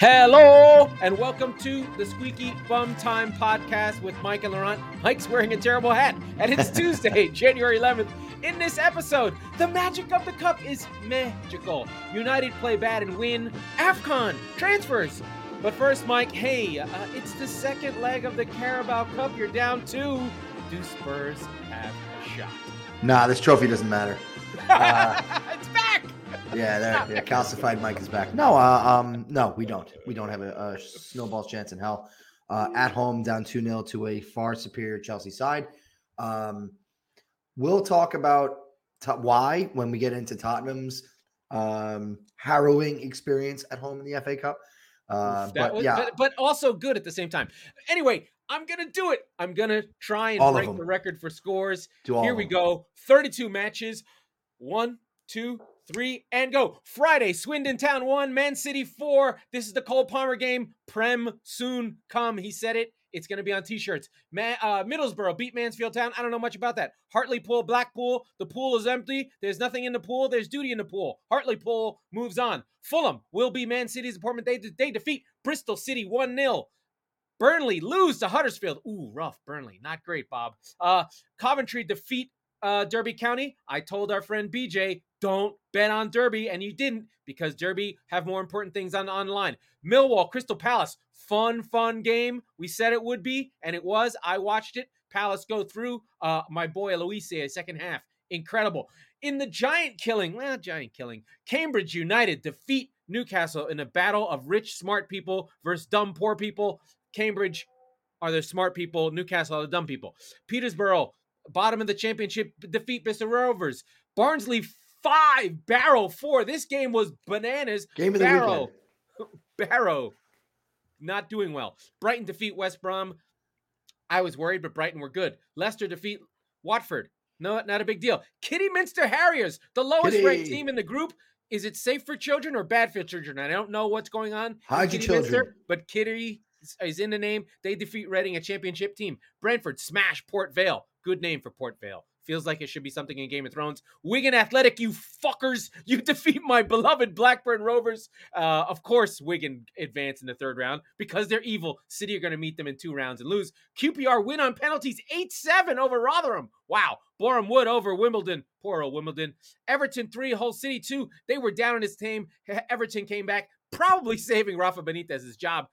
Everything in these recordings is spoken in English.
Hello and welcome to the Squeaky Bum Time podcast with Mike and Laurent. Mike's wearing a terrible hat, and it's Tuesday, January 11th. In this episode, the magic of the cup is magical. United play bad and win. AFCON transfers. But first, Mike, hey, uh, it's the second leg of the Carabao Cup. You're down two. Do Spurs have a shot? Nah, this trophy doesn't matter. Uh. Yeah, there, yeah, calcified Mike is back. No, uh, um, no, we don't. We don't have a, a snowball's chance in hell. Uh, at home, down two 0 to a far superior Chelsea side. Um, we'll talk about t- why when we get into Tottenham's um, harrowing experience at home in the FA Cup. Uh, That but was- yeah, but, but also good at the same time. Anyway, I'm gonna do it. I'm gonna try and All break the record for scores. Here we go. 32 matches. One, two, three, and go. Friday, Swindon Town one, Man City four. This is the Cole Palmer game. Prem soon come. He said it. It's going to be on t-shirts. Man, uh, Middlesbrough beat Mansfield Town. I don't know much about that. Hartlepool, Blackpool. The pool is empty. There's nothing in the pool. There's duty in the pool. Hartlepool moves on. Fulham will be Man City's appointment. They, they defeat Bristol City 1-0. Burnley lose to Huddersfield. Ooh, rough. Burnley. Not great, Bob. Uh, Coventry defeat uh, Derby County. I told our friend BJ, don't bet on Derby, and you didn't because Derby have more important things on online. Millwall, Crystal Palace, fun, fun game. We said it would be, and it was. I watched it. Palace go through. Uh, my boy Luis, second half, incredible. In the giant killing, well, giant killing, Cambridge United defeat Newcastle in a battle of rich, smart people versus dumb, poor people. Cambridge are the smart people. Newcastle are the dumb people. Peterborough, bottom of the championship, defeat Bristol Rovers. Barnsley five, Barrow four. This game was bananas. game of the Barrow, weekend. Barrow, not doing well. Brighton defeat West Brom. I was worried, but Brighton were good. Leicester defeat Watford. No, not a big deal. Kidderminster Harriers, the lowest ranked team in the group. Is it safe for children or bad for children? I don't know what's going on. Hide your children. But Kitty is- is in the name. They defeat Reading, a championship team. Brentford smash Port Vale. Good name for Port Vale. Feels like it should be something in Game of Thrones. Wigan Athletic, you fuckers. You defeat my beloved Blackburn Rovers. Uh, of course, Wigan advance in the third round because they're evil. City are going to meet them in two rounds and lose. QPR win on penalties 8 7 over Rotherham. Wow. Boreham Wood over Wimbledon. Poor old Wimbledon. Everton 3, Hull City 2. They were down in his team. Everton came back, probably saving Rafa Benitez's job.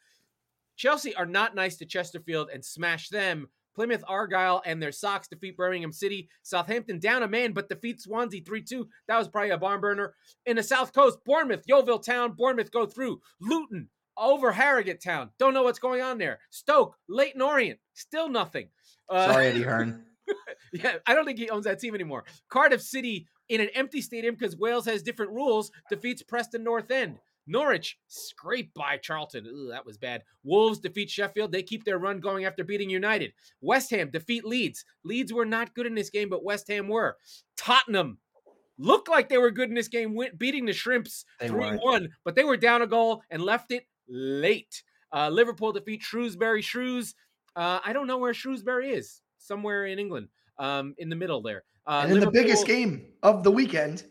Chelsea are not nice to Chesterfield and smash them. Plymouth Argyle and their Sox defeat Birmingham City. Southampton down a man but defeat Swansea 3 2. That was probably a barn burner. In the South Coast, Bournemouth, Yeovil Town, Bournemouth go through. Luton over Harrogate Town. Don't know what's going on there. Stoke, Leyton Orient, still nothing. Uh, Sorry, Eddie Hearn. yeah, I don't think he owns that team anymore. Cardiff City in an empty stadium because Wales has different rules defeats Preston North End. Norwich scraped by Charlton. Ooh, that was bad. Wolves defeat Sheffield. They keep their run going after beating United. West Ham defeat Leeds. Leeds were not good in this game, but West Ham were. Tottenham looked like they were good in this game, beating the Shrimps 3 1, but they were down a goal and left it late. Uh, Liverpool defeat Shrewsbury. Shrews, uh, I don't know where Shrewsbury is. Somewhere in England, um, in the middle there. Uh, and in the biggest game of the weekend.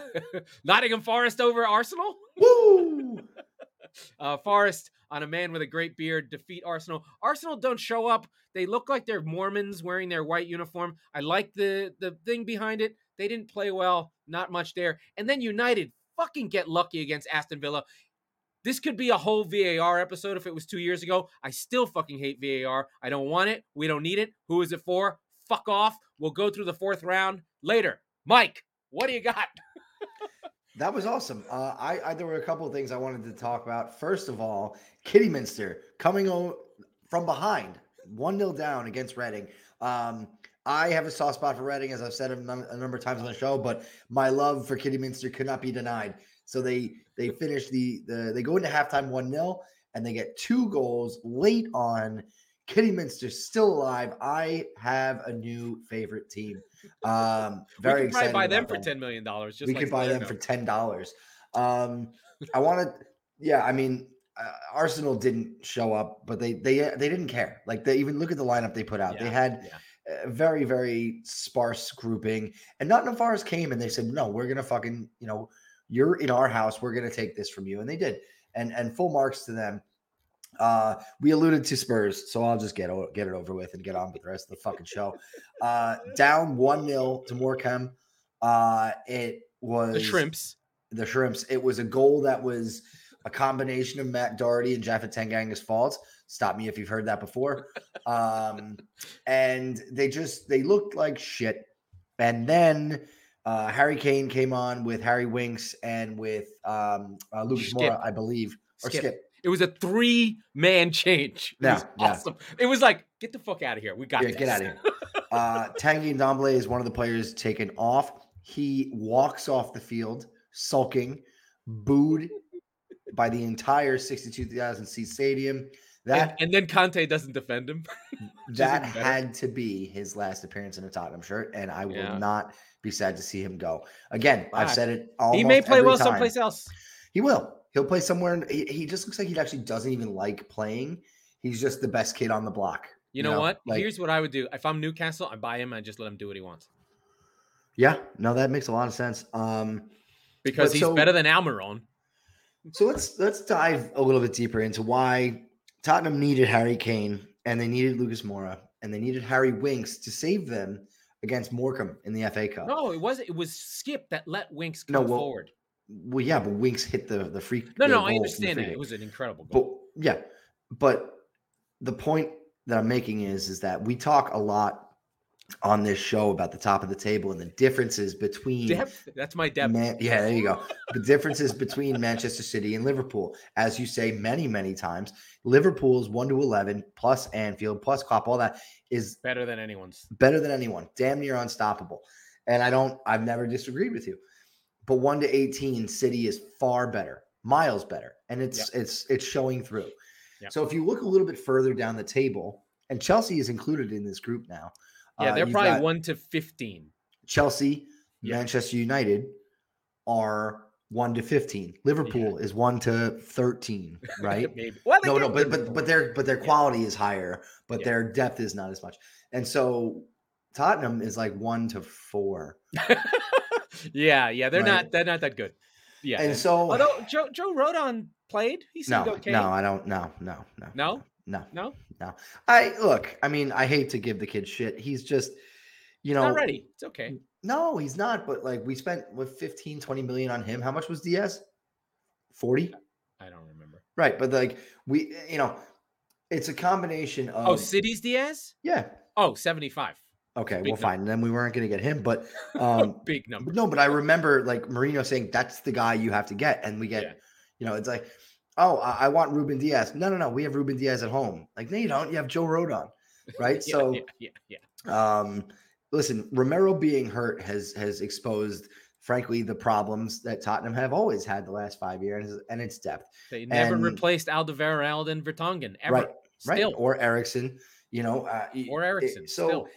Nottingham Forest over Arsenal. Woo! Uh, Forest on a man with a great beard defeat Arsenal. Arsenal don't show up. They look like they're Mormons wearing their white uniform. I like the the thing behind it. They didn't play well. Not much there. And then United fucking get lucky against Aston Villa. This could be a whole VAR episode if it was two years ago. I still fucking hate VAR. I don't want it. We don't need it. Who is it for? Fuck off. We'll go through the fourth round later. Mike, what do you got? That was awesome. Uh, I, I there were a couple of things I wanted to talk about. First of all, Kidderminster coming on from behind, one 0 down against Reading. Um, I have a soft spot for Reading, as I've said a, num- a number of times on the show, but my love for Kidderminster could not be denied. So they they finish the the they go into halftime one 0 and they get two goals late on. Kidderminster still alive. I have a new favorite team. Um, very we could excited buy them for ten million dollars. Just we like could buy them Salerno. for ten dollars. Um, I wanted, yeah. I mean, uh, Arsenal didn't show up, but they they they didn't care. Like they even look at the lineup they put out. They had yeah. a very very sparse grouping, and Nottingham Forest came and they said, "No, we're gonna fucking you know, you're in our house. We're gonna take this from you," and they did. and and full marks to them. Uh, we alluded to Spurs, so I'll just get o- get it over with and get on with the rest of the fucking show. Uh, down one 0 to Morecambe. Uh, it was The shrimps. the shrimps. It was a goal that was a combination of Matt Doherty and Japhet Tanganga's fault. Stop me if you've heard that before. Um, and they just they looked like shit. And then uh, Harry Kane came on with Harry Winks and with um, uh, Lucas Skip. Moura, I believe, or Skip. Skip. It was a three man change. It Yeah, was yeah. awesome. It was like, get the fuck out of here. We got Yeah, this. get out of here. Uh, Tanguy Ndombele is one of the players taken off. He walks off the field sulking, booed by the entire 62,000 seat stadium. That and, and then Conte doesn't defend him. that had to be his last appearance in a Tottenham shirt, and I will Yeah. not be sad to see him go. Again, I've said it. Almost he may play well time. someplace else. He will. He'll play somewhere. In, he, he just looks like he actually doesn't even like playing. He's just the best kid on the block. You know, what? like- Here's what I would do. If I'm Newcastle, I buy him and just let him do what he wants. Yeah, no, that makes a lot of sense. Um, Because he's so- better than Almiron. So let's let's dive a little bit deeper into why Tottenham needed Harry Kane and they needed Lucas Moura and they needed Harry Winks to save them against Morecambe in the FA Cup. No, it wasn't. It was Skip that let Winks No, well, forward. Well, yeah, but Winks hit the the free. No, the no, I understand it. It was an incredible goal. But yeah, but the point that I'm making is is that we talk a lot on this show about the top of the table and the differences between Depth. That's my depth. Man, yeah, there you go. The differences between Manchester City and Liverpool, as you say many, many times, Liverpool's one to eleven plus Anfield plus Klopp, all that is Better than anyone's. better than anyone, damn near unstoppable. And I don't, I've never disagreed with you. But one to eighteen, City is far better, miles better, and it's it's it's showing through. Yep. So if you look a little bit further down the table, and Chelsea is included in this group now. Yeah, uh, they're probably one to fifteen. Chelsea, Yeah. Manchester United are one to fifteen. Liverpool is one to thirteen, right? Well, no, no, but but but their but their quality is higher, but Yeah. their depth is not as much. And so Tottenham is like one to four. yeah, yeah, they're Right. not. They're not that good. Yeah. And so although Joe Joe Rodon played, he seemed no, okay. no, I don't no, no, no. No? No. No? No. I look, I mean, I hate to give the kid shit. He's just you know not ready. It's okay. No, he's not, but like we spent what 15 20 million on him. How much was Dias? 40? I don't remember. Right, but like we, you know, it's a combination oh, of Oh, Cities Dias? yeah. Oh, 75. Okay, big well, number. fine. Then we weren't going to get him, but um, Big number. no, but I remember like Mourinho saying that's the guy you have to get, and we get, Yeah. you know, it's like, oh, I, I want Ruben Dias. No, no, no, we have Ruben Dias at home. Like, no, you don't. You have Joe Rodon, right? Yeah, so, yeah, yeah, yeah. um, listen, Romero being hurt has has exposed. Frankly, the problems that Tottenham have always had the last five years, and its depth. They never and- replaced Alderweireld and Vertonghen ever. Right, right? Or Eriksen, you know, uh, Or it- Eriksen. so, still.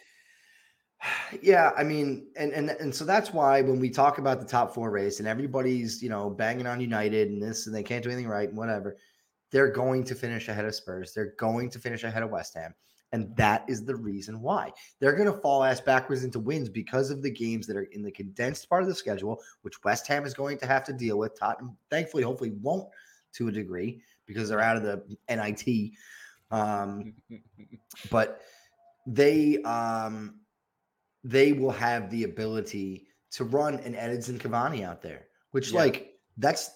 Yeah, I mean, and and and so that's why when we talk about the top four race and everybody's you know banging on United and this and they can't do anything right and whatever, they're going to finish ahead of Spurs. They're going to finish ahead of West Ham. And that is the reason why they're going to fall ass backwards into wins because of the games that are in the condensed part of the schedule, which West Ham is going to have to deal with. Tottenham, thankfully, hopefully, won't to a degree because they're out of the NIT. Um, but they um they will have the ability to run an Edinson Cavani out there, which Yeah. like that's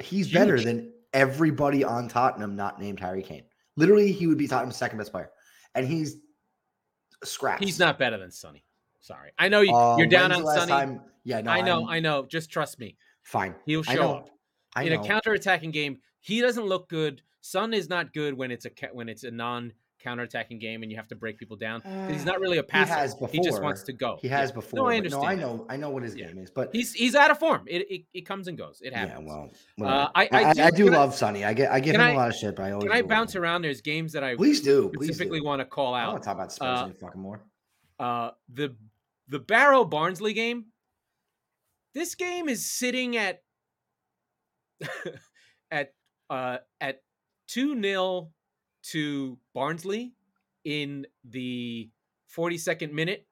he's better than everybody on Tottenham not named Harry Kane. Literally, he would be Tottenham's second best player, and he's scraps. He's not better than Sonny. Sorry. I know you, Uh, you're down on Sonny. time- Yeah, no, I know, I'm- I know. Just trust me. fine. He'll I show know. up. In a counter-attacking game, he doesn't look good. Sun is not good when it's a when it's a non counter-attacking game and you have to break people down. He's not really a He passer. has He, just wants to go. He has Yeah. before. No, I understand. No, I know. I know what his Yeah. game is, but He's he's out of form. It it, it comes and goes. It happens. yeah, well, Uh. I- I I, do- I do can I- love Sonny. I get I give him can a I- lot of shit, but I always Can I will. bounce around? There's games that I Please do. Please specifically do. want to call out. I want to talk about Spurs Uh, any fucking more. uh the the Barrow Barnsley game. This game is sitting at at uh at 2-0 to Barnsley in the 42nd minute.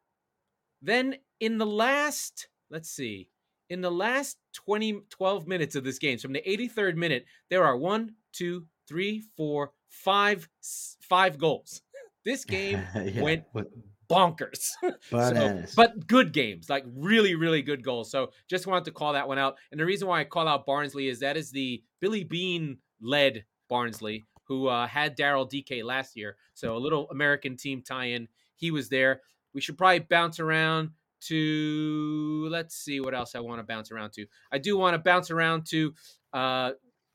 Then in the last, let's see, in the last 20, 12 minutes of this game, from the 83rd minute, there are one, two, three, four, five, five goals. This game Yeah, went bonkers. So, but good games, like really, really good goals. So just wanted to call that one out. And the reason why I call out Barnsley is that is the Billy Beane led Barnsley, who uh, had Daryl Dike last year. So a little American team tie-in. He was there. We should probably bounce around to let's see what else I want to bounce around to. I do want to bounce around to uh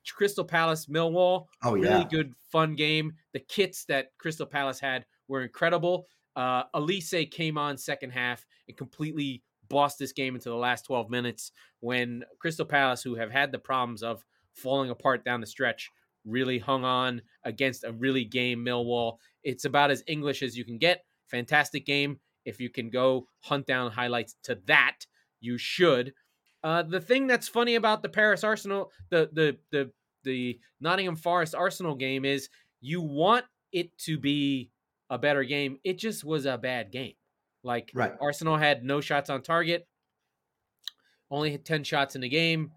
Crystal Palace Millwall oh really yeah, good fun game the kits that crystal palace had were incredible uh Olise came on second half and completely bossed this game into the last 12 minutes when crystal palace who have had the problems of falling apart down the stretch really hung on against a really game millwall it's about as english as you can get fantastic game if you can go hunt down highlights to that you should uh, the thing that's funny about the Paris Arsenal, the the the the Nottingham Forest Arsenal game is you want it to be a better game. It just was a bad game. Like Right. Arsenal had no shots on target, only hit ten shots in the game.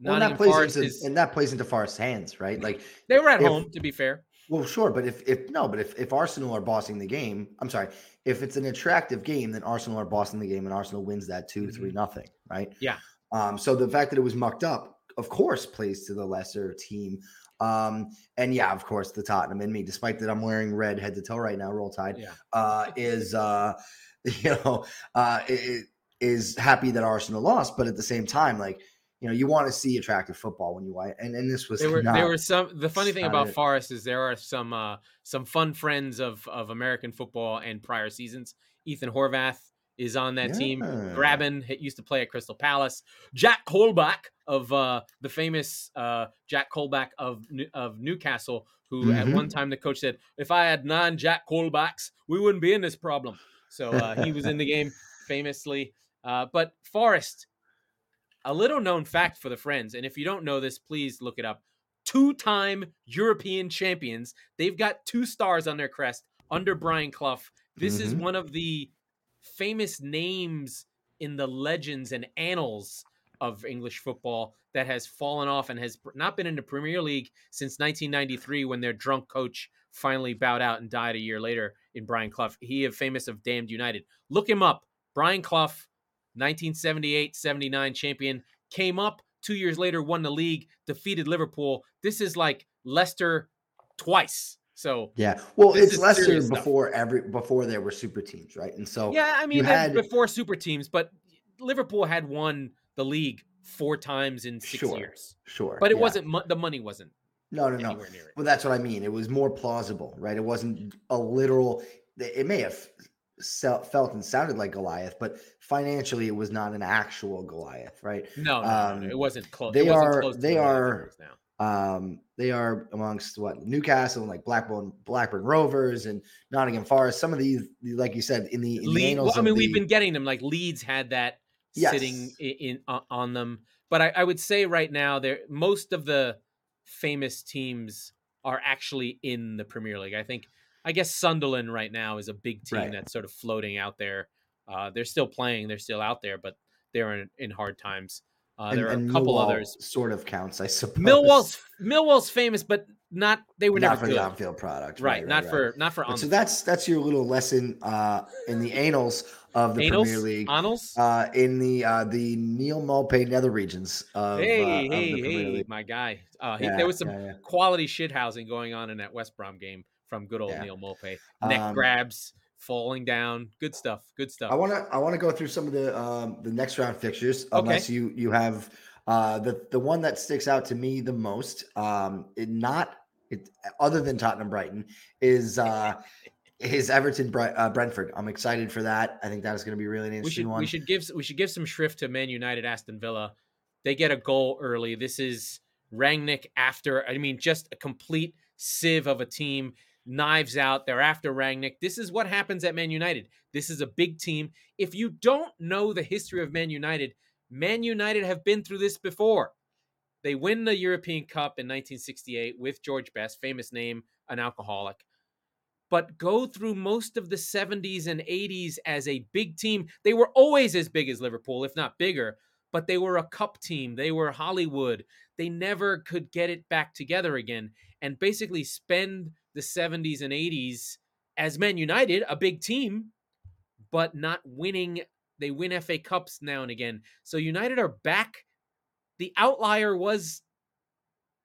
Well, and that plays into is and that plays into Forest's hands, right? Like, they were at if- home to be fair. well, sure, but if if no, but if if Arsenal are bossing the game, I'm sorry, if it's an attractive game, then Arsenal are bossing the game, and Arsenal wins that 2 three nothing, right? Mm-hmm. Yeah. Um. So the fact that it was mucked up, of course, plays to the lesser team. Um. And yeah, of course, the Tottenham in me, despite that I'm wearing red head to toe right now, roll tide. Yeah. uh, is uh, you know uh, i- i- is happy that Arsenal lost, but at the same time, like you know, you want to see attractive football when you watch, and and this was There were not, there were some the funny thing about Solid. Forest is there are some uh some fun friends of of American football and prior seasons. Ethan Horvath is on that team. Yeah. Grabban used to play at Crystal Palace. Jack Colback of uh, the famous uh, Jack Colback of of Newcastle, who at Mhm. one time the coach said, "If I had nine Jack Colbacks, we wouldn't be in this problem." So uh, he was in the game famously. Uh, but Forest, a little known fact for the friends, and if you don't know this, please look it up. Two-time European champions. They've got two stars on their crest under Brian Clough. This is Mhm. one of the famous names in the legends and annals of English football that has fallen off and has not been in the Premier League since 1993 when their drunk coach finally bowed out and died a year later in Brian Clough. He is famous of Damned United. Look him up. Brian Clough, 1978-79 champion, came up 2 years later won the league, defeated Liverpool. This is like Leicester twice. So Yeah. Well, it's Leicester serious stuff. before every before there were super teams, right? And so Yeah, I mean, had- before super teams, but Liverpool had won the league four times in six Sure, years. sure, But it yeah. wasn't the money wasn't No, no, no. anywhere near it. Well, that's what I mean. It was more plausible, right? It wasn't a literal. It may have felt and sounded like Goliath, but financially, it was not an actual Goliath, right? No, no, no, no, Um, it wasn't close. they it wasn't are- close to they are- it is now. Um, they are amongst what Newcastle and like Blackburn, Blackburn Rovers and Nottingham Forest. Some of these, like you said, in the, in the Leeds, well, I mean, we've been getting them. Like Leeds had that sitting in, in on- on them, but I, I would say right now, there most of the famous teams are actually in the Premier League. I think, I guess Sunderland right now is a big team Right. that's sort of floating out there. Uh, they're still playing, they're still out there, but they're in, in hard times. Uh, and, there are a couple Millwall others. sort of counts, I suppose. Millwall's Millwall's famous, but not they were not never for good. the on-field product, right, not right. for not for on so that's that's your little lesson uh, in the annals of the Anals? Premier League. Annals? uh, in the uh, the Neal Maupay nether regions of, hey, uh, of hey, the hey, League. my guy. Uh, he, Yeah, there was some yeah, yeah. quality shit housing going on in that West Brom game from good old Yeah. Neal Maupay. Neck Um, grabs, falling down. Good stuff. Good stuff. I want to I want to go through some of the um, the next round fixtures, unless you you have uh, the the one that sticks out to me the most. Um, it not it other than Tottenham Brighton is uh, is Everton uh, Brentford. I'm excited for that. I think that is going to be really an we interesting should one. we should give we should give some shrift to Man United Aston Villa. They get a goal early. This is Rangnick after I mean just a complete sieve of a team. Knives out. They're after Rangnick. This is what happens at Man United. This is a big team. If you don't know the history of Man United, Man United have been through this before. They win the European Cup in 1968 with George Best, famous name, an alcoholic but go through most of the 70s and 80s as a big team. They were always as big as Liverpool, if not bigger. but they were a cup team. They were Hollywood. They never could get it back together again and basically spend the 70s and 80s as Man United, a big team, but not winning. They win FA Cups now and again. So United are back. The outlier was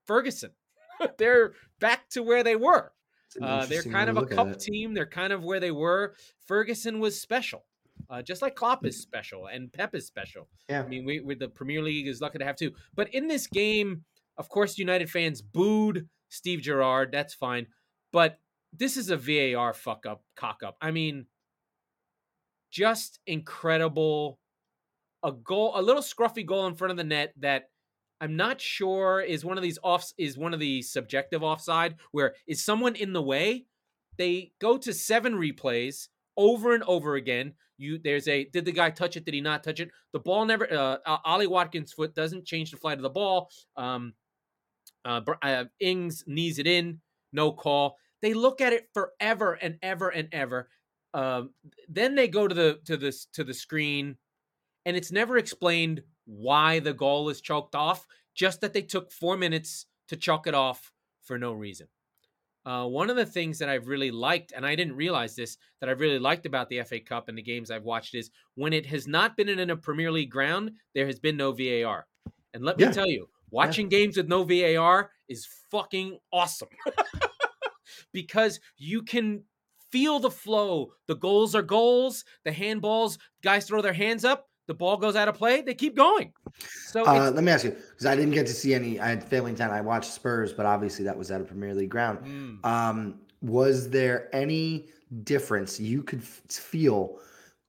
Ferguson. They're back to where they were. Uh, they're kind of a cup team. They're kind of where they were. Ferguson was special, uh, just like Klopp is special and Pep is special. Yeah. I mean, we, we the Premier League is lucky to have two. But in this game, of course, United fans booed Steve Gerrard. That's fine. But this is a VAR fuck up, cock up. I mean, just incredible. A goal, a little scruffy goal in front of the net that I'm not sure is one of these offs is one of the subjective offside where is someone in the way? They go to seven replays over and over again. You there's a did the guy touch it? Did he not touch it? The ball never. Uh, Ollie Watkins' foot doesn't change the flight of the ball. Um, uh, uh, Ings knees it in, no call. They look at it forever and ever and ever. Um, then they go to the to this to the screen, and it's never explained why the goal is choked off. Just that they took four minutes to chalk it off for no reason. Uh, one of the things that I've really liked, and I didn't realize this, that I've really liked about the FA Cup and the games I've watched is when it has not been in a Premier League ground, there has been no VAR. And let me tell you, watching yeah. games with no VAR is fucking awesome. because you can feel the flow. The goals are goals. The handballs, guys throw their hands up. The ball goes out of play. They keep going. So uh, let me ask you, because I didn't get to see any. I had failing time. I watched Spurs, but obviously that was at a Premier League ground. Mm. Um, was there any difference you could f- feel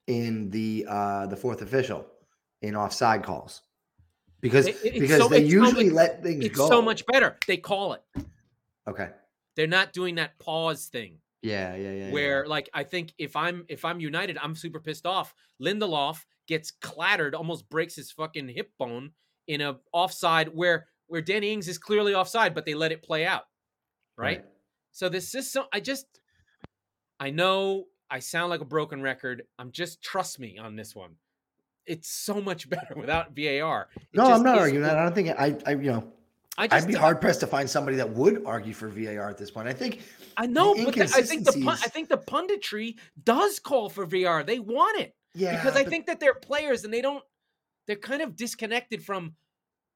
in the uh, the fourth official in offside calls? Because it, because so, they usually so, let things it's go. so much better. They call it. Okay. They're not doing that pause thing. Yeah, yeah, yeah. Where yeah. like I think if I'm if I'm United, I'm super pissed off. Lindelof gets clattered, almost breaks his fucking hip bone in a offside where where Danny Ings is clearly offside, but they let it play out. Right? right. So this system, I just I know I sound like a broken record. I'm just trust me on this one. It's so much better without VAR. It no, I'm not arguing that. I don't think I, I you know, I just, I'd be hard pressed to find somebody that would argue for VAR at this point. I think I know, but the, I think the I think the punditry does call for VAR. They want it, yeah, because I think that they're players and they don't. They're kind of disconnected from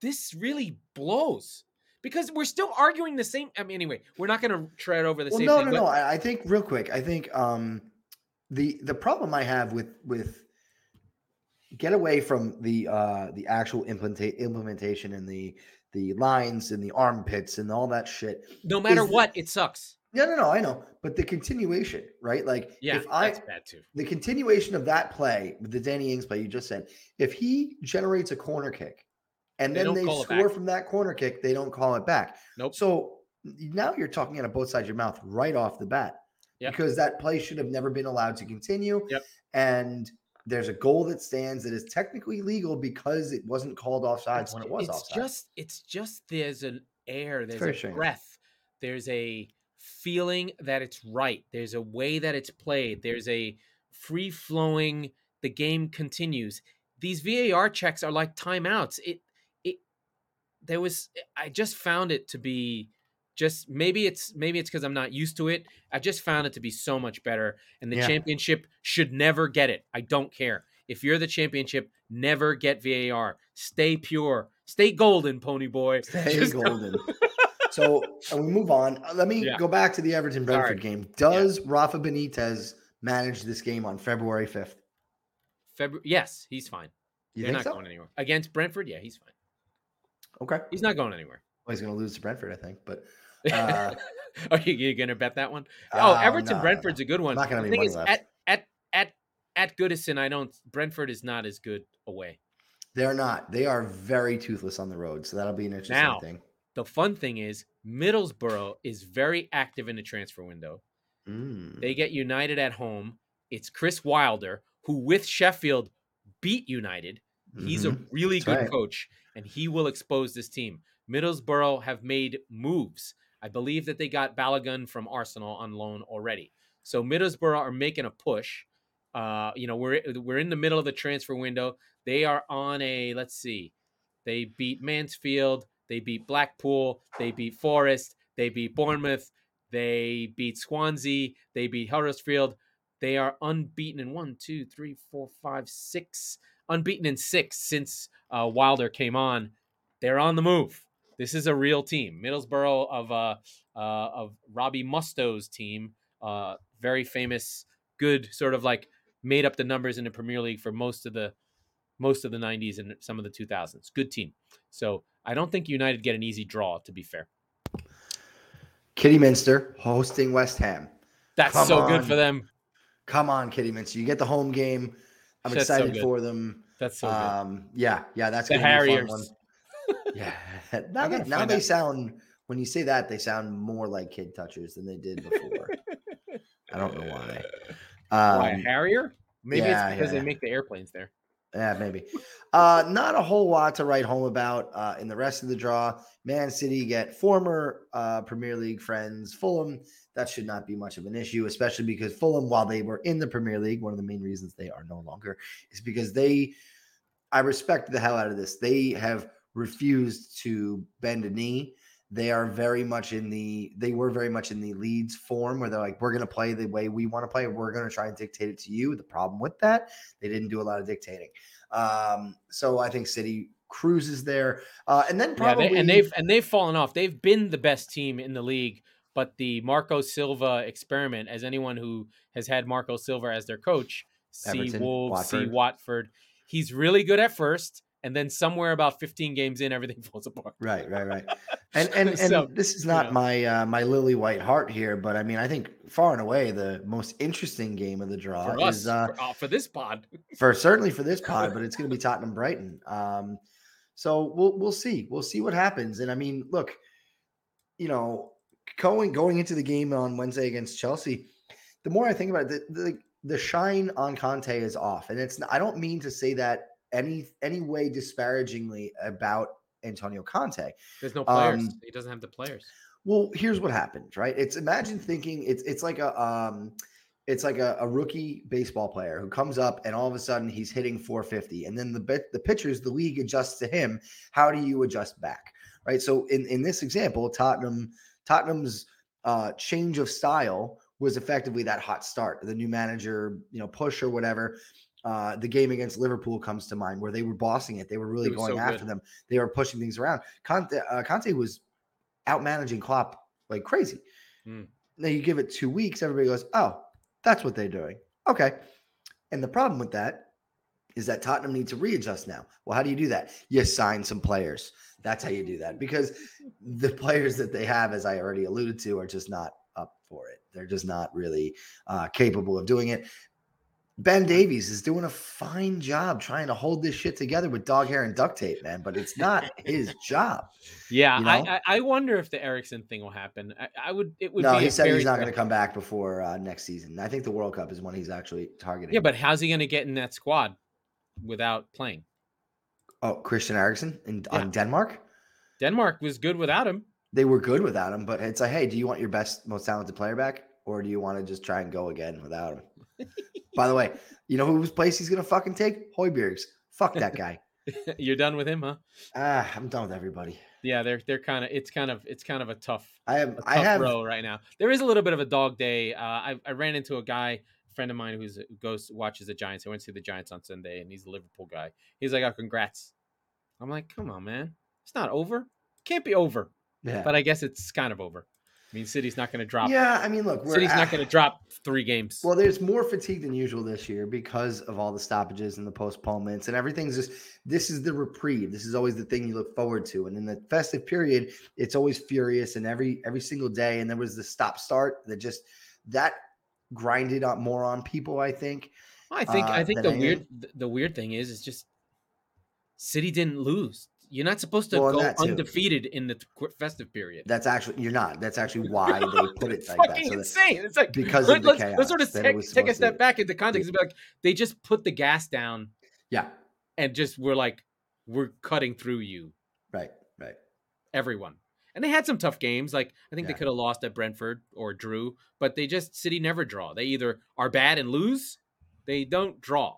this. Really blows because we're still arguing the same. I mean, anyway, we're not going to tread over the well, same. No, thing, no, but... no. I think real quick. I think um, the the problem I have with with get away from the uh the actual implementa- implementation and the the lines and the armpits and all that shit. No matter what, it sucks. No, no, no. I know, but the continuation, right? Like, yeah, if I that's bad too. The continuation of that play, the Danny Ings play you just said, if he generates a corner kick, and they then they score from that corner kick, they don't call it back. Nope. So now you're talking out of both sides of your mouth right off the bat, yep. because that play should have never been allowed to continue. Yep. And there's a goal that stands that is technically legal because it wasn't called offsides it's, when it was it's offside. Just it's just there's an air, there's a breath, there's a feeling that it's right. There's a way that it's played. There's a free flowing. The game continues. These VAR checks are like timeouts. It it there was I just found it to be just maybe it's maybe it's because I'm not used to it. I just found it to be so much better. And the yeah. championship should never get it. I don't care. If you're the championship, never get VAR. Stay pure. Stay golden, pony boy. Stay just golden. so and we move on. Uh, let me yeah. go back to the Everton Brentford game. Does yeah. Rafa Benitez manage this game on February 5th? February yes, he's fine. You They're not so? going anywhere. Against Brentford, yeah, he's fine. Okay. He's not going anywhere. Well, he's going to lose to Brentford, I think. But uh, are you, going to bet that one? Oh, uh, Everton no, Brentford's no. a good one. Not going to be money left. At at at at Goodison, I don't. Brentford is not as good away. They're not. They are very toothless on the road, so that'll be an interesting now, thing. The fun thing is Middlesbrough is very active in the transfer window. Mm. They get United at home. It's Chris Wilder, who with Sheffield beat United. He's mm-hmm. a really That's good right. coach, and he will expose this team. Middlesbrough have made moves. I believe that they got Balogun from Arsenal on loan already. So Middlesbrough are making a push. Uh, you know, we're we're in the middle of the transfer window. They are on a let's see. They beat Mansfield, they beat Blackpool, they beat Forest, they beat Bournemouth, they beat Swansea, they beat Huddersfield. They are unbeaten in one, two, three, four, five, six, unbeaten in six since uh, Wilder came on. They're on the move. This is a real team. Middlesbrough of uh, uh of Robbie Mustoe's team, uh, very famous, good sort of like made up the numbers in the Premier League for most of the most of the 90s and some of the 2000s. Good team. So I don't think United get an easy draw. To be fair, Kidderminster hosting West Ham. that's Come so good for them. Come on, Kidderminster. You get the home game. I'm That's excited good. for them. That's so good. um, yeah, yeah, that's The gonna be a fun Harriers. one. Yeah. Now they, now they out. sound when you say that they sound more like kid touchers than they did before. I don't know why. Why Um, Harrier? Maybe yeah, it's because yeah. they make the airplanes there. Yeah, maybe. Uh, not a whole lot to write home about uh, in the rest of the draw. Man City get former uh, Premier League friends Fulham. That should not be much of an issue, especially because Fulham, while they were in the Premier League, one of the main reasons they are no longer is because they, I respect the hell out of this. They have refused to bend a knee. They are very much in the, they were very much in the leads form where they're like, we're going to play the way we want to play. We're going to try and dictate it to you. The problem with that, they didn't do a lot of dictating. Um, so I think City cruises there, uh, and then probably Yeah, they, and they've and they've fallen off. They've been the best team in the league, but the Marco Silva experiment, as anyone who has had Marco Silva as their coach, see Everton, Wolves, see Watford. Watford. He's really good at first, and then somewhere about 15 games in, everything falls apart. right, right, right. And and and So, this is not know. my uh, my lily white heart here, but I mean I think far and away the most interesting game of the draw For us, is uh, for, uh, for this pod, for certainly for this pod, but it's going to be Tottenham Brighton. Um, so we'll we'll see. We'll see what happens. And I mean, look, you know, going going into the game on Wednesday against Chelsea, the more I think about it, the the, the shine on Conte is off, and it's I don't mean to say that any any way disparagingly about Antonio Conte. there's no players. Um, he doesn't have the players. Well, here's what happened, right? It's imagine thinking it's it's like a um it's like a, a rookie baseball player who comes up and all of a sudden he's hitting 450 and then the bit the pitchers the league adjusts to him. How do you adjust back? Right? So in in this example, Tottenham Tottenham's uh change of style was effectively that hot start. The new manager, you know, push or whatever. Uh, the game against Liverpool comes to mind where they were bossing it. They were really going so after good. them. They were pushing things around. Conte, uh, Conte was out managing Klopp like crazy. Mm. Now you give it two weeks, everybody goes, "Oh, that's what they're doing." Okay, and the problem with that is that Tottenham need to readjust now. Well, how do you do that? You sign some players. That's how you do that because the players that they have, as I already alluded to, are just not up for it. They're just not really uh, capable of doing it. Ben Davies is doing a fine job trying to hold this shit together with dog hair and duct tape, man, but it's not his job. Yeah, you know? I, I wonder if the Eriksen thing will happen. I, I would. It would. no, be he said he's not going to come back before uh, next season. I think the World Cup is when he's actually targeting. Yeah, but how's he going to get in that squad without playing? oh, Christian Eriksen in Yeah. on Denmark, Denmark was good without him. they were good without him. But it's like, hey, do you want your best, most talented player back, or do you want to just try and go again without him? By the way, you know whose place he's going to fucking take? Hojbjerg's. Fuck that guy. You're done with him, huh? ah, I'm done with everybody. Yeah, they're they're kind of it's kind of it's kind of a tough I have, tough I have, row right now. There is a little bit of a dog day. Uh, I I ran into a guy, a friend of mine who's who goes watches the Giants. I went to see the Giants on Sunday, and he's a Liverpool guy. He's like, "Oh, congrats!" I'm like, "Come on, man, it's not over. Can't be over." yeah. But I guess it's kind of over. I mean, City's not going to drop. yeah, I mean, look, we're City's not going to drop three games. Well, there's more fatigue than usual this year because of all the stoppages and the postponements and everything's just this is the reprieve. This is always the thing you look forward to. And in the festive period, it's always furious and every every single day. And there was the stop start that just that grinded up more on people, I think. I think uh, I think the weird anything. the weird thing is is just City didn't lose. You're not supposed to Well, go undefeated in the festive period. That's actually you're not. That's actually why they put it like that. fucking So insane. It's like because let, of the us chaos let's sort of take, take a supposed to- step back into context and be like, they just put the gas down yeah, and just we're like, we're cutting through you, right, right. everyone. And they had some tough games. Like I think they could have lost at Brentford or drew, but they just City never draw. They either are bad and lose, They don't draw,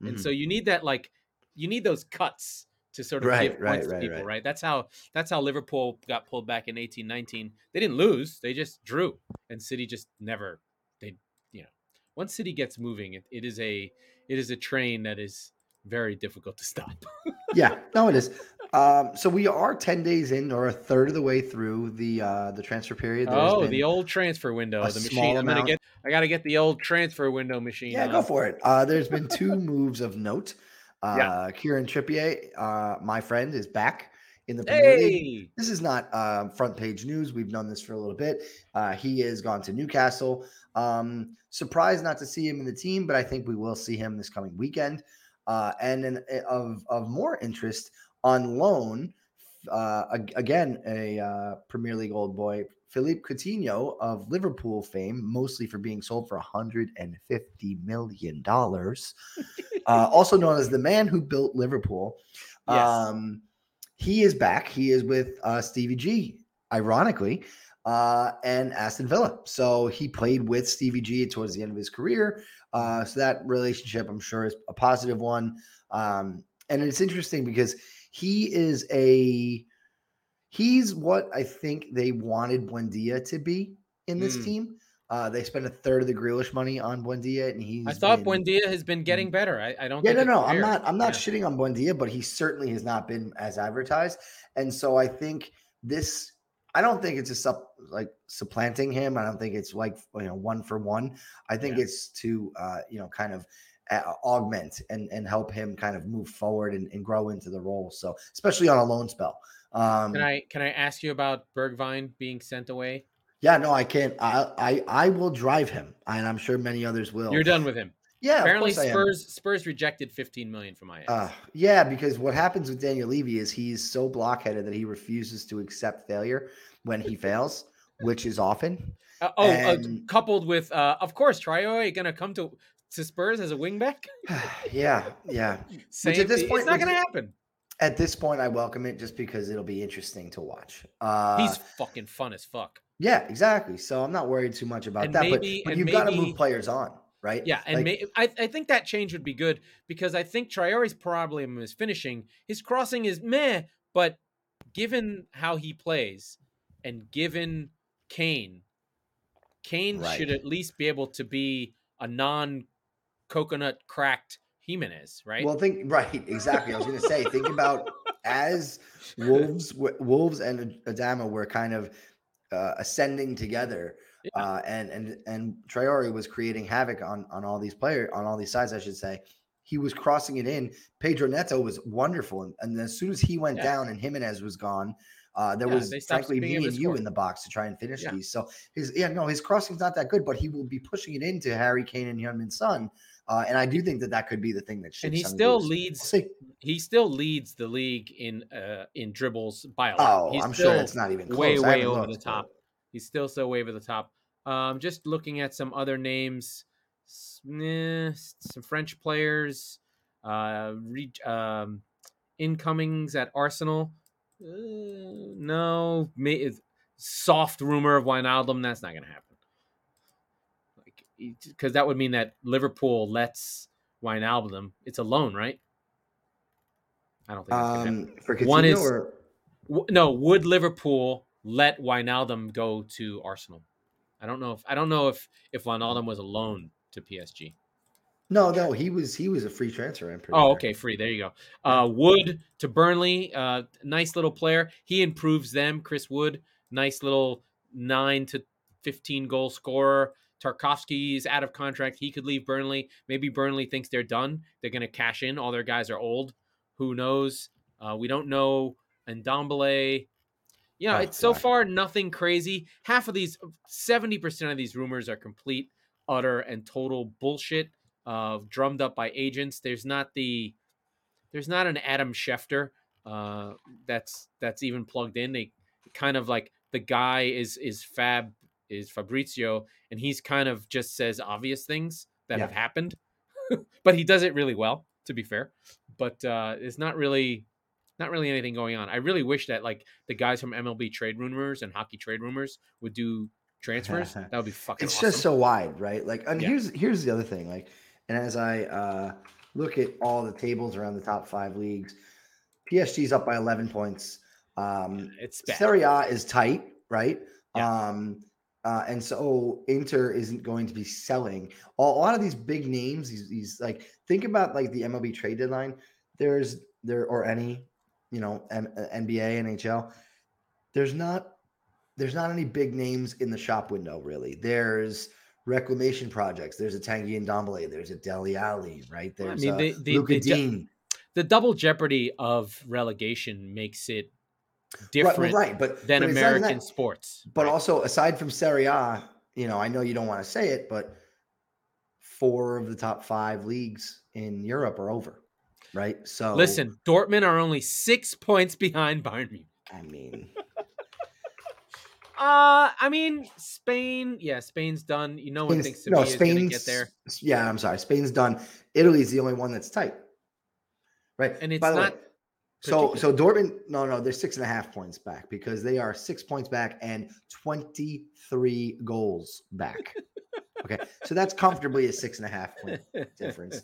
and Mhm. so you need that like you need those cuts to sort of Right, give right, points to right, people, right. right. That's how that's how Liverpool got pulled back in eighteen nineteen. They didn't lose; they just drew, and City just never. They, you know, once City gets moving, it, it is a it is a train that is very difficult to stop. yeah, no, it is. Um, so we are ten days in, or a third of the way through the uh, the transfer period. There's oh, the old transfer window, the machine. I'm gonna get. I got to get the old transfer window machine. yeah, on. go for it. Uh, there's been two moves of note. Uh, Yeah. Kieran Trippier, uh, my friend, is back in the Premier League. This is not um, front page news. We've known this for a little bit. Uh, he has gone to Newcastle. Um, surprised not to see him in the team, but I think we will see him this coming weekend. Uh, and an, of of more interest on loan, uh, again a uh, Premier League old boy, Philippe Coutinho of Liverpool fame, mostly for being sold for 150 million dollars. uh, also known as the man who built Liverpool. Yes. Um, he is back. He is with uh, Stevie G, ironically, uh, and Aston Villa. So he played with Stevie G towards the end of his career. Uh, so that relationship, I'm sure, is a positive one. Um, and it's interesting because he is a he's what I think they wanted Buendia to be in this Mm. team. Uh, they spent a third of the Grealish money on Buendia, and he's I thought been- Buendia has been getting better. I, I don't. yeah, no, no, I'm not. I'm not Yeah. shitting on Buendia, but he certainly has not been as advertised, and so I think this. I don't think it's a sup, like supplanting him. I don't think it's like you know one for one. I think Yeah. it's to uh, you know kind of uh, augment and and help him kind of move forward and, and grow into the role. So especially on a loan spell. Um, Can I can I ask you about Bergwijn being sent away? yeah, no, I can't. I, I I will drive him, and I'm sure many others will. You're done with him. Yeah, Apparently. Spurs Spurs rejected 15 million from Ajax. Uh, yeah, because what happens with Daniel Levy is he's so blockheaded that he refuses to accept failure when he fails, which is often. Uh, oh, uh, coupled with, uh, of course, Traore going to come to to Spurs as a wingback. yeah, yeah. Same, at this point, it's not going to happen. At this point, I welcome it just because it'll be interesting to watch. Uh, He's fucking fun as fuck. yeah, exactly. So I'm not worried too much about And that. maybe- but but you've got to move players on, right? Yeah, and Like, may, I I think that change would be good because I think Traore's problem is finishing. His crossing is meh, but given how he plays and given Kane, Kane should at least be able to be a non coconut cracked Jimenez, right? Well, think right, exactly. I was going to say, think about as Wolves, Wolves and Adama were kind of uh, ascending together, Yeah. uh, and and and Traore was creating havoc on on all these players on all these sides. I should say, he was crossing it in. Pedro Neto was wonderful, and, and as soon as he went Yeah. down and Jimenez was gone. Uh, there Yeah, was frankly me and you in the box to try and finish these. So his yeah no his crossing's not that good, but he will be pushing it into Harry Kane and Heung-min Son, uh, and I do think that that could be the thing that and he still leads. We'll. He still leads the league in uh in dribbles by a lot. Oh, He's I'm still sure it's not even close. way way over the top. He's still so way over the top. Um, just looking at some other names, eh, some French players, uh, re- um, incomings at Arsenal. Uh, no, may, soft rumor of Wijnaldum. That's not going to happen. Because that would mean that Liverpool lets Wijnaldum. It's a loan, right? I don't think. That's gonna happen. Um, for Coutinho One is- or W- no, would Liverpool let Wijnaldum go to Arsenal? I don't know if I don't know if if Wijnaldum was a loan to PSG. no, no, he was he was a free transfer. I'm pretty Oh, sure. okay, free. There you go. Uh, Wood to Burnley, uh, nice little player. He improves them. Chris Wood, nice little nine to fifteen goal scorer. Tarkowski's out of contract. He could leave Burnley. Maybe Burnley thinks they're done. They're going to cash in. All their guys are old. Who knows? Uh, we don't know. Ndombele, you know, Oh, it's so God. far nothing crazy. Half of these, seventy percent of these rumors are complete, utter, and total bullshit. Uh, drummed up by agents. There's not the, there's not an Adam Schefter uh, that's that's even plugged in. They kind of like the guy is is Fab is Fabrizio, and he's kind of just says obvious things that Yeah. have happened, but he does it really well. To be fair, but uh, it's not really not really anything going on. I really wish that like the guys from MLB Trade Rumors and Hockey Trade Rumors would do transfers. that would be fucking. It's awesome. just so wide, right? Like, and Yeah. here's here's the other thing. Like, And as I uh, look at all the tables around the top five leagues, PSG's up by 11 points. Um, It's bad. Serie A is tight, right? Yeah. Um, uh, and so Inter isn't going to be selling a, lot of these big names. These, these like think about like the MLB trade deadline. There's there or any, you know, M- uh, NBA, NHL. There's not there's not any big names in the shop window really. There's reclamation projects. There's a Tanguy Ndombele. There's a Dele Alli, right? Well, I There's mean, a the- the- Lucas Digne. the double jeopardy of relegation makes it different right, but than but even that. American sports. But right? also, aside from Serie A, you know, I know you don't want to say it, but four of the top five leagues in Europe are over, right? So listen, Dortmund are only six points behind Bayern Munich. I mean, Uh, I mean, Spain. Yeah, Spain's done. You know one Spain's- thinks no, Sevilla's going to Spain's get there, Yeah, I'm sorry, Spain's done. Italy's the only one that's tight, right? and it's By the not. way, so so Dortmund, no, no, they're six and a half points back because they are six points back and 23 goals back. okay, so that's comfortably a six and a half point difference.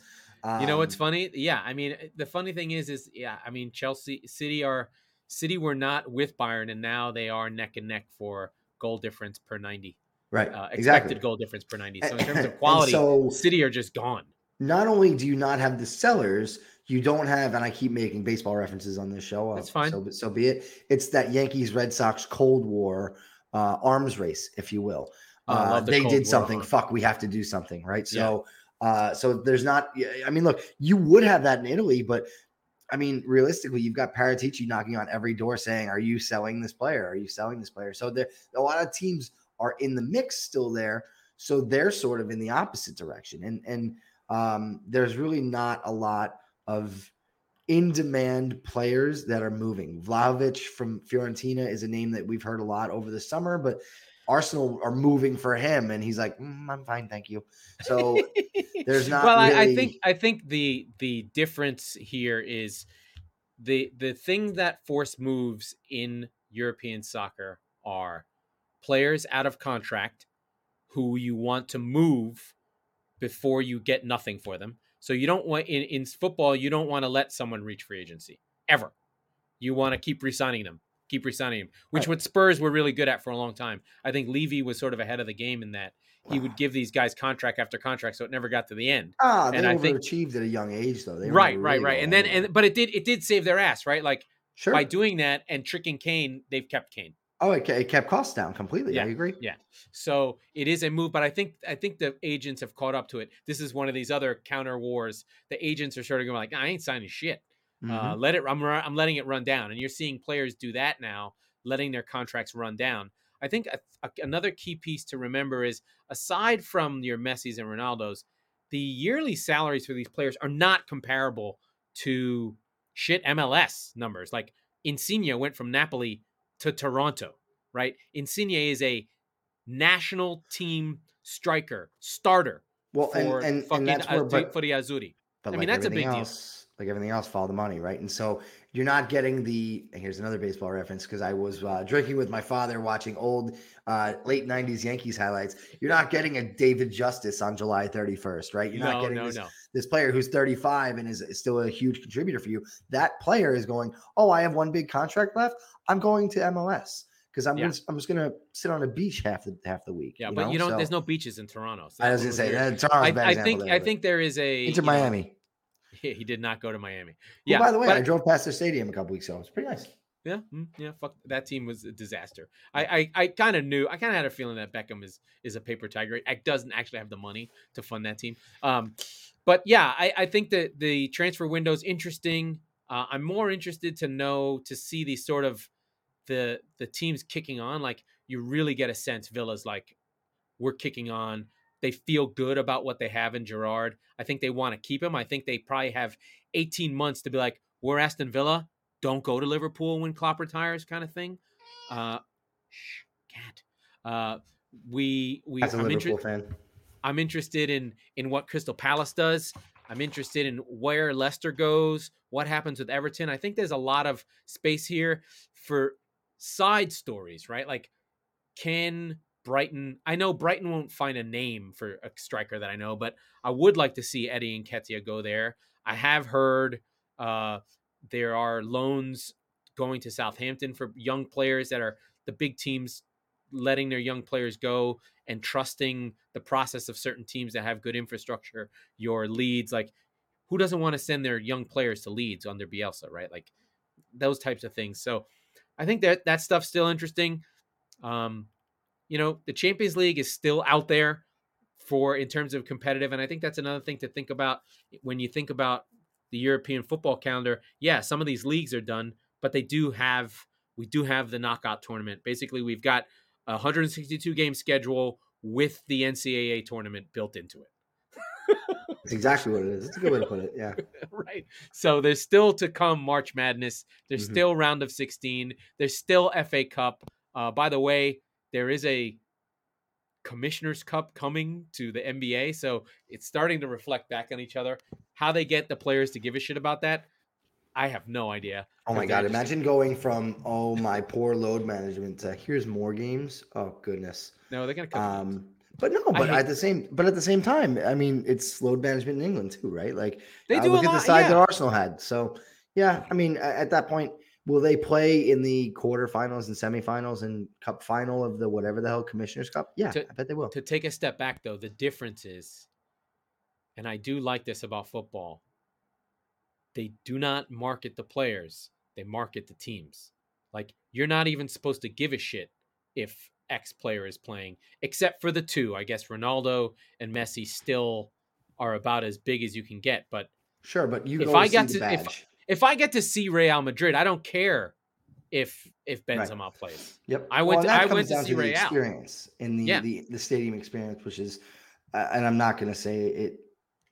You know what's Um, funny? Yeah, I mean, the funny thing is, is yeah, I mean, Chelsea City are City were not with Bayern, and now they are neck and neck for goal difference per ninety, right? uh, expected exactly. goal difference per ninety. So in terms of quality, so City are just gone. not only do you not have the sellers, you don't have, and I keep making baseball references on this show. uh, That's fine. So, so be it. It's that Yankees Red Sox Cold War uh, arms race, if you will. Oh, Uh, the they did something. Fuck, we have to do something, right? So, uh, so there's not. I mean, look, you would have that in Italy, but I mean, realistically, you've got Paratici knocking on every door saying, "Are you selling this player? Are you selling this player?" So there, a lot of teams are in the mix still there. So they're sort of in the opposite direction, and and um, there's really not a lot of in demand players that are moving. Vlahovic from Fiorentina is a name that we've heard a lot over the summer, but Arsenal are moving for him, and he's like, "Mm, "I'm fine, thank you." So there's not well, I, I think I think the the difference here is the the thing that force moves in European soccer are players out of contract who you want to move before you get nothing for them. So you don't want in, in football, you don't want to let someone reach free agency ever. You want to keep resigning them, keep resigning them, which Right. what Spurs were really good at for a long time. I think Levy was sort of ahead of the game in that he would give these guys contract after contract, so it never got to the end. ah, they and I think- overachieved at a young age, though. They right, really right, right. And then and but it did it did save their ass, right? Like sure, by doing that and tricking Kane, they've kept Kane. Oh, it, it kept costs down completely. Yeah. I agree. yeah. So it is a move, but I think I think the agents have caught up to it. This is one of these other counter wars. The agents are sort of going like, I ain't signing shit. Uh, Mhm. let it. I'm I'm letting it run down, and you're seeing players do that now, letting their contracts run down. I think a, a- another key piece to remember is aside from your Messi's and Ronaldo's, the yearly salaries for these players are not comparable to shit MLS numbers. Like Insigne went from Napoli to Toronto, right? Insigne is a national team striker, starter well, for and, fucking and that's where, but, for the Azzurri. but I like mean, that's a big deal. else, Like everything else, follow the money, right? And so you're not getting the. Here's another baseball reference because I was uh, drinking with my father watching old uh, late '90s Yankees highlights. You're not getting a David Justice on July 31st, right? You're not getting no, this no. this player who's 35 and is, still a huge contributor for you, that player is going, Oh, I have one big contract left. I'm going to MLS because I'm Yeah. just, I'm just gonna sit on a beach half the half the week. Yeah, you but you don't. So, there's no beaches in Toronto. so I was gonna say weird. that Toronto's I, a bad I example think there, I think there is a into you know, Miami. He, he did not go to Miami. Yeah, Yeah, by the way, but- I drove past the stadium a couple weeks ago. It's pretty nice. Yeah, mm, yeah. Fuck that team was a disaster. I I, I kind of knew. I kind of had a feeling that Beckham is is a paper tiger. It doesn't actually have the money to fund that team. Um, but yeah, I I think that the transfer window is interesting. Uh, I'm more interested to know to see the sort of the the teams kicking on. Like you really get a sense Villa's like we're kicking on. They feel good about what they have in Gerrard. I think they want to keep him. I think they probably have 18 months to be like, we're Aston Villa. Don't go to Liverpool when Klopp retires, kind of thing. Uh, shh, cat. Uh, we we. As a I'm, Liverpool inter- fan, I'm interested in in what Crystal Palace does. I'm interested in where Leicester goes. What happens with Everton? I think there's a lot of space here for side stories, right? Like, can Brighton. I know Brighton won't find a name for a striker that I know, but I would like to see Eddie Nketiah go there. I have heard uh, there are loans going to Southampton for young players that are the big teams letting their young players go and trusting the process of certain teams that have good infrastructure. Your Leeds, like who doesn't want to send their young players to Leeds under Bielsa, right? Like those types of things. So I think that that stuff's still interesting. Um, you know, the Champions League is still out there for in terms of competitive, and I think that's another thing to think about when you think about the European football calendar. Yeah, some of these leagues are done, but they do have we do have the knockout tournament. Basically, we've got a 162 game schedule with the NCAA tournament built into it. That's exactly what it is. It's a good way to put it. Yeah. right. So there's still to come March Madness. There's Mhm. still round of 16. There's still FA Cup. Uh, by the way, there is a Commissioner's Cup coming to the NBA. So it's starting to reflect back on each other. How they get the players to give a shit about that, I have no idea. Oh my god! they're just- Imagine going from oh my poor load management to here's more games. Oh goodness. No, they're going to come. Um, but no, but hate- at the same, but at the same time, I mean, it's load management in England too, right? Like they uh, do look a at the side that. Arsenal had. So yeah, I mean, at that point, will they play in the quarterfinals and semifinals and cup final of the whatever the hell Commissioner's Cup? Yeah, To- I bet they will. to take a step back though the difference is and i do like this about football they do not market the players they market the teams like you're not even supposed to give a shit if x player is playing except for the two i guess ronaldo and messi still are about as big as you can get but Sure, but you if I got to- badge. if i get to see real madrid i don't care if if Right. benzema plays Yep. I went and to- I went to see the Real. experience in the, Yeah. the the stadium experience, which is, uh, and I'm not going to say it.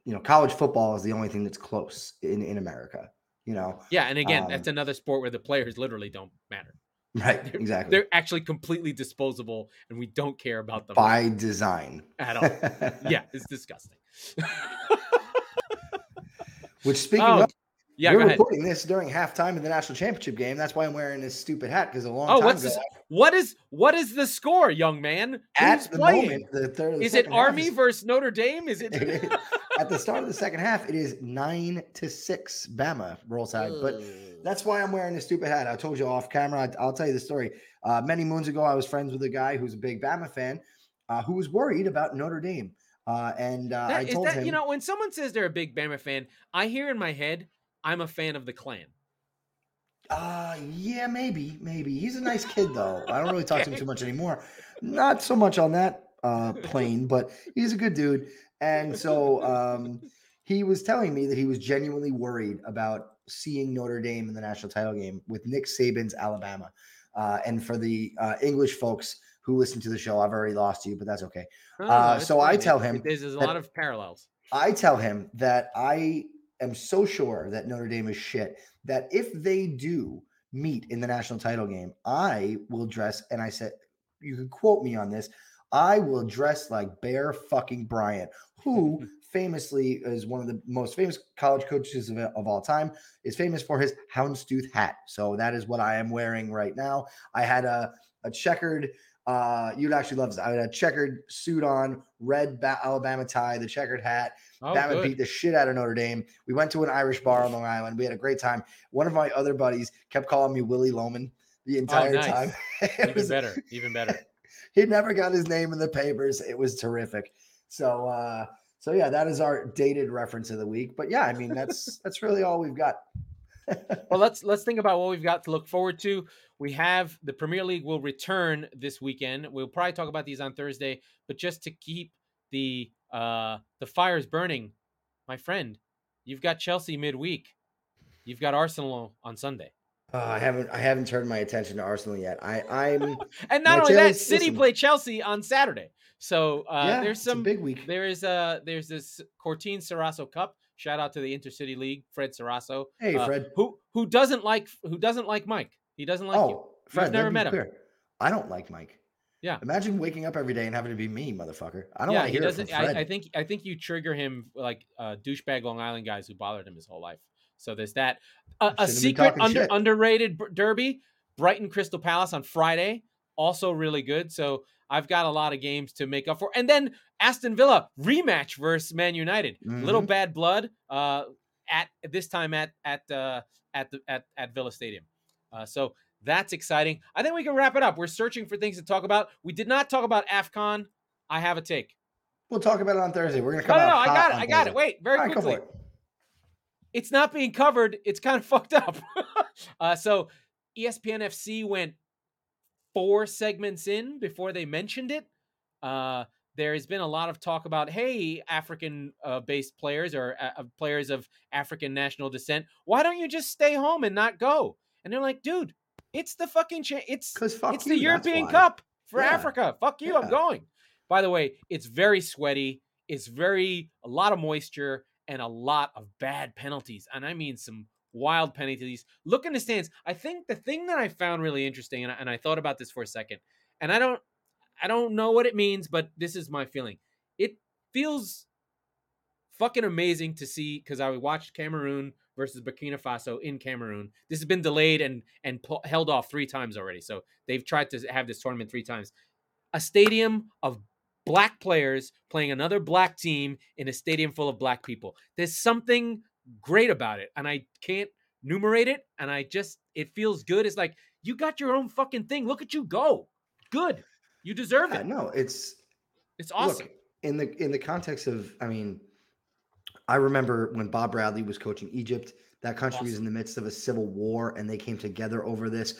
You know, college football is the only thing that's close in in America. You know, yeah and again Um, that's another sport where the players literally don't matter right? They're- Exactly. they're actually completely disposable and we don't care about them By design. at all. yeah, it's disgusting. Which speaking Oh, of, yeah, we're recording this during halftime in the national championship game. That's why I'm wearing this stupid hat because a long Oh, time what's ago, this? What is what is the score, young man? at Who's the playing? moment, the third, the is it Army is- versus Notre Dame? Is it? It is. at the start of the second half, it is nine to six. Bama roll tide, but That's why I'm wearing this stupid hat. I told you off camera. I, will tell you the story. Uh, many moons ago, I was friends with a guy who's a big Bama fan, uh, who was worried about Notre Dame, uh, and uh, That- I is told that him, you know when someone says they're a big Bama fan, I hear in my head I'm a fan of the clan. uh, yeah, maybe, maybe he's a nice kid though. I don't really talk to him too much anymore. Not so much on that uh, plane, but he's a good dude. And so um, he was telling me that he was genuinely worried about seeing Notre Dame in the national title game with Nick Saban's Alabama. Uh, and for the uh, English folks who listen to the show, I've already lost you, but that's okay. Oh, Uh, it's so I tell him there's, there's a lot of parallels. I tell him that I am so sure that Notre Dame is shit that if they do meet in the national title game, I will dress. And I said, you can quote me on this. I will dress like Bear fucking Bryant, who famously is one of the most famous college coaches of, of all time, is famous for his houndstooth hat. So that is what I am wearing right now. I had a, a checkered, uh, you'd actually love this. I had a checkered suit on, red ba- Alabama tie, the checkered hat. Oh, Bama good. beat the shit out of Notre Dame. We went to an Irish bar on Long Island. We had a great time. One of my other buddies kept calling me Willy Loman the entire nice. time. It even was- better, even better. he never got his name in the papers. It was terrific. So uh so yeah, that is our dated reference of the week. But yeah, I mean that's that's really all we've got. Well let's let's think about what we've got to look forward to we have the premier league will return this weekend we'll probably talk about these on thursday but just to keep the uh the fires burning my friend you've got chelsea midweek you've got arsenal on sunday Uh, I haven't I haven't turned my attention to Arsenal yet. I I'm and not only that city listen. play chelsea on saturday so uh yeah, there's a some big week. there is uh there's this cortine sarasso cup shout out to the intercity league fred sarasso Hey uh, Fred. who who doesn't like who doesn't like mike he doesn't like you oh, Fred, never let me met him. clear. I don't like Mike. Yeah. Imagine waking up every day and having to be me, motherfucker. I don't yeah, want to he hear it from. Fred. I, I think I think you trigger him like uh, douchebag Long Island guys who bothered him his whole life. So there's that. A, a secret under, underrated derby, Brighton Crystal Palace on Friday, also really good. So I've got a lot of games to make up for. And then Aston Villa rematch versus Man United. Little Mhm. bad blood. Uh, at this time at at uh, at the at at Villa Stadium. Uh, so that's exciting. I think we can wrap it up. We're searching for things to talk about. We did not talk about AFCON. I have a take. We'll talk about it on Thursday. We're gonna come no, out. no. I got it. I got it. Wait, very right, quickly. it. It's not being covered. It's kind of fucked up. uh, so ESPN FC went four segments in before they mentioned it. Uh, there has been a lot of talk about, hey, African uh, based players or uh, uh, players of African national descent, why don't you just stay home and not go? And they're like, dude, it's the fucking cha- it's fuck it's you, the European. Cup for Yeah. Africa. Fuck you, I'm going. By the way, it's very sweaty. It's very a lot of moisture and a lot of bad penalties, and I mean some wild penalties. Look in the stands. I think the thing that I found really interesting, and I, and I thought about this for a second, and I don't, I don't know what it means, but this is my feeling. It feels fucking amazing to see because I watched Cameroon versus Burkina Faso in Cameroon. This has been delayed and and pu- held off three times already. So they've tried to have this tournament three times. A stadium of black players playing another black team in a stadium full of black people. There's something great about it, and I can't numerate it. And I just it feels good. It's like you got your own fucking thing. Look at you go. Good. You deserve Yeah, it. no, it's It's awesome. Look, in the in the context of, I mean, I remember when Bob Bradley was coaching Egypt. That country was in the midst of a civil war, and they came together over this.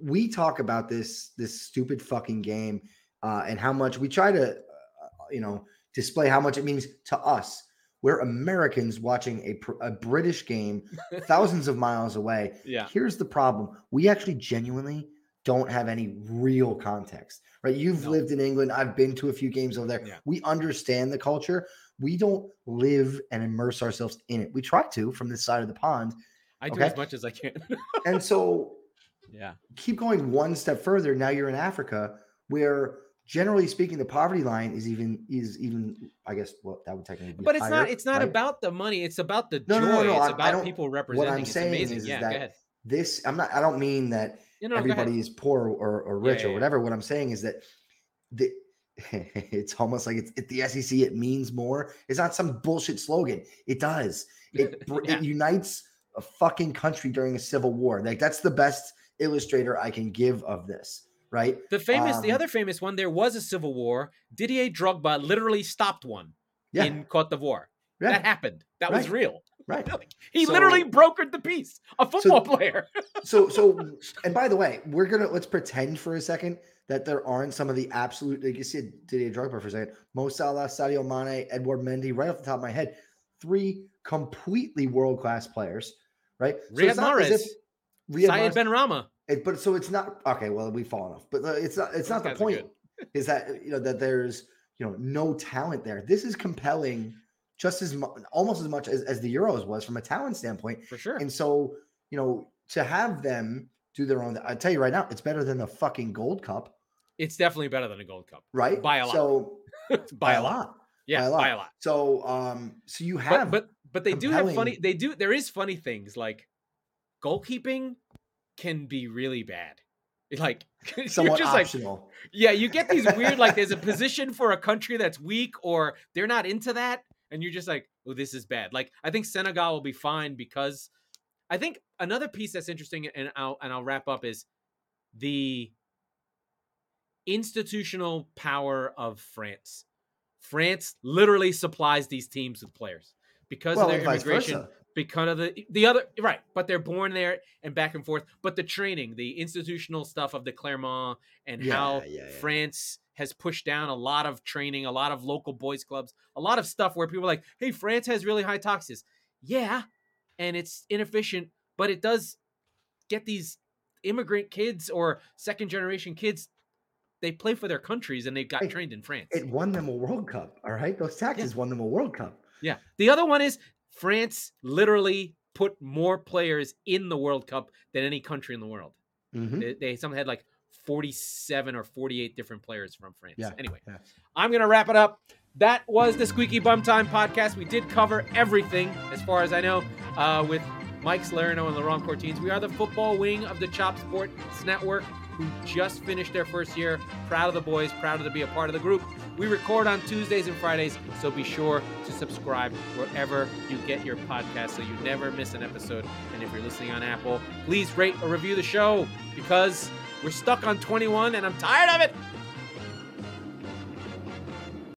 We talk about this this stupid fucking game, uh, and how much we try to, uh, you know, display how much it means to us. We're Americans watching a, a British game thousands of miles away. yeah. Here's the problem. We actually genuinely don't have any real context, right? You've No. lived in England. I've been to a few games over there. Yeah. We understand the culture. We don't live and immerse ourselves in it. We try to from this side of the pond. I do as much as I can. And so yeah. keep going one step further. Now you're in Africa where generally speaking, the poverty line is even is even, I guess well, that would technically be But it's higher, not it's not right? about the money. It's about the No, joy. no, no, no, It's about people what. I'm it's saying amazing. is, yeah, that this I'm not I don't mean that You know, everybody is poor or, or rich yeah, or whatever. What I'm saying is that the it's almost like it's at the SEC. It means more. It's not some bullshit slogan. It does. It it unites a fucking country during a civil war. Like that's the best illustrator I can give of this. Right? The famous, the Um, other famous one, there was a civil war. Didier Drogba literally stopped one Yeah. in Cote d'Ivoire. yeah. That happened. That was real. right. He So- literally brokered the peace. A football player. So so and by the way, we're gonna let's pretend for a second that there aren't some of the absolute like you said Didier Drogba for a second, Mo Salah, Sadio Mane, Edward Mendy, right off the top of my head, three completely world class players, right? So Riyad it's not as if Mahrez, Riyad Syed Mahrez- Ben Rama. It- but so it's not okay. Well, we've fallen off, but uh, it's not. It's Those not the point. Is that you know that there's you know no talent there. This is compelling, just as mu- almost as much as, as the Euros was from a talent standpoint. For sure. And so, you know, to have them do their own, I tell you right now, it's better than the fucking Gold Cup, It's definitely better than a Gold Cup. right? By a lot. So by, a lot. Yeah, by a lot. by a lot. So, um, so you have, but but they do have funny. They do. There is funny things like goalkeeping can be really bad. Like you're somewhat just like optional. Yeah, you get these weird like there's a position for a country that's weak or they're not into that, and you're just like, oh, this is bad. Like I think Senegal will be fine because I think another piece that's interesting, and I'll and I'll wrap up is the institutional power of France. France literally supplies these teams with players because well, of their immigration versa. Because of the the other right but they're born there and back and forth but the training the institutional stuff of the clermont and how Yeah, yeah, yeah. france has pushed down a lot of training a lot of local boys clubs a lot of stuff where people are like hey france has really high taxes yeah and it's inefficient but it does get these immigrant kids or second generation kids they play for their countries and they've got Hey, trained in france It won them a World Cup. All right, those taxes won them a World Cup. yeah. The other one is France literally put more players in the World Cup than any country in the world. Mhm. They, they some had like 47 or 48 different players from France. Yeah, Anyway, yeah. I'm going to wrap it up. That was the Squeaky Bum Time podcast. We did cover everything, as far as I know, uh, with Mike Salerno and Laurent Cortines. We are the football wing of the Chop Sports Network. Who just finished their first year. Proud of the boys, proud to be a part of the group. We record on Tuesdays and Fridays, so be sure to subscribe wherever you get your podcast so you never miss an episode. And if you're listening on Apple, please rate or review the show because we're stuck on 21 and I'm tired of it.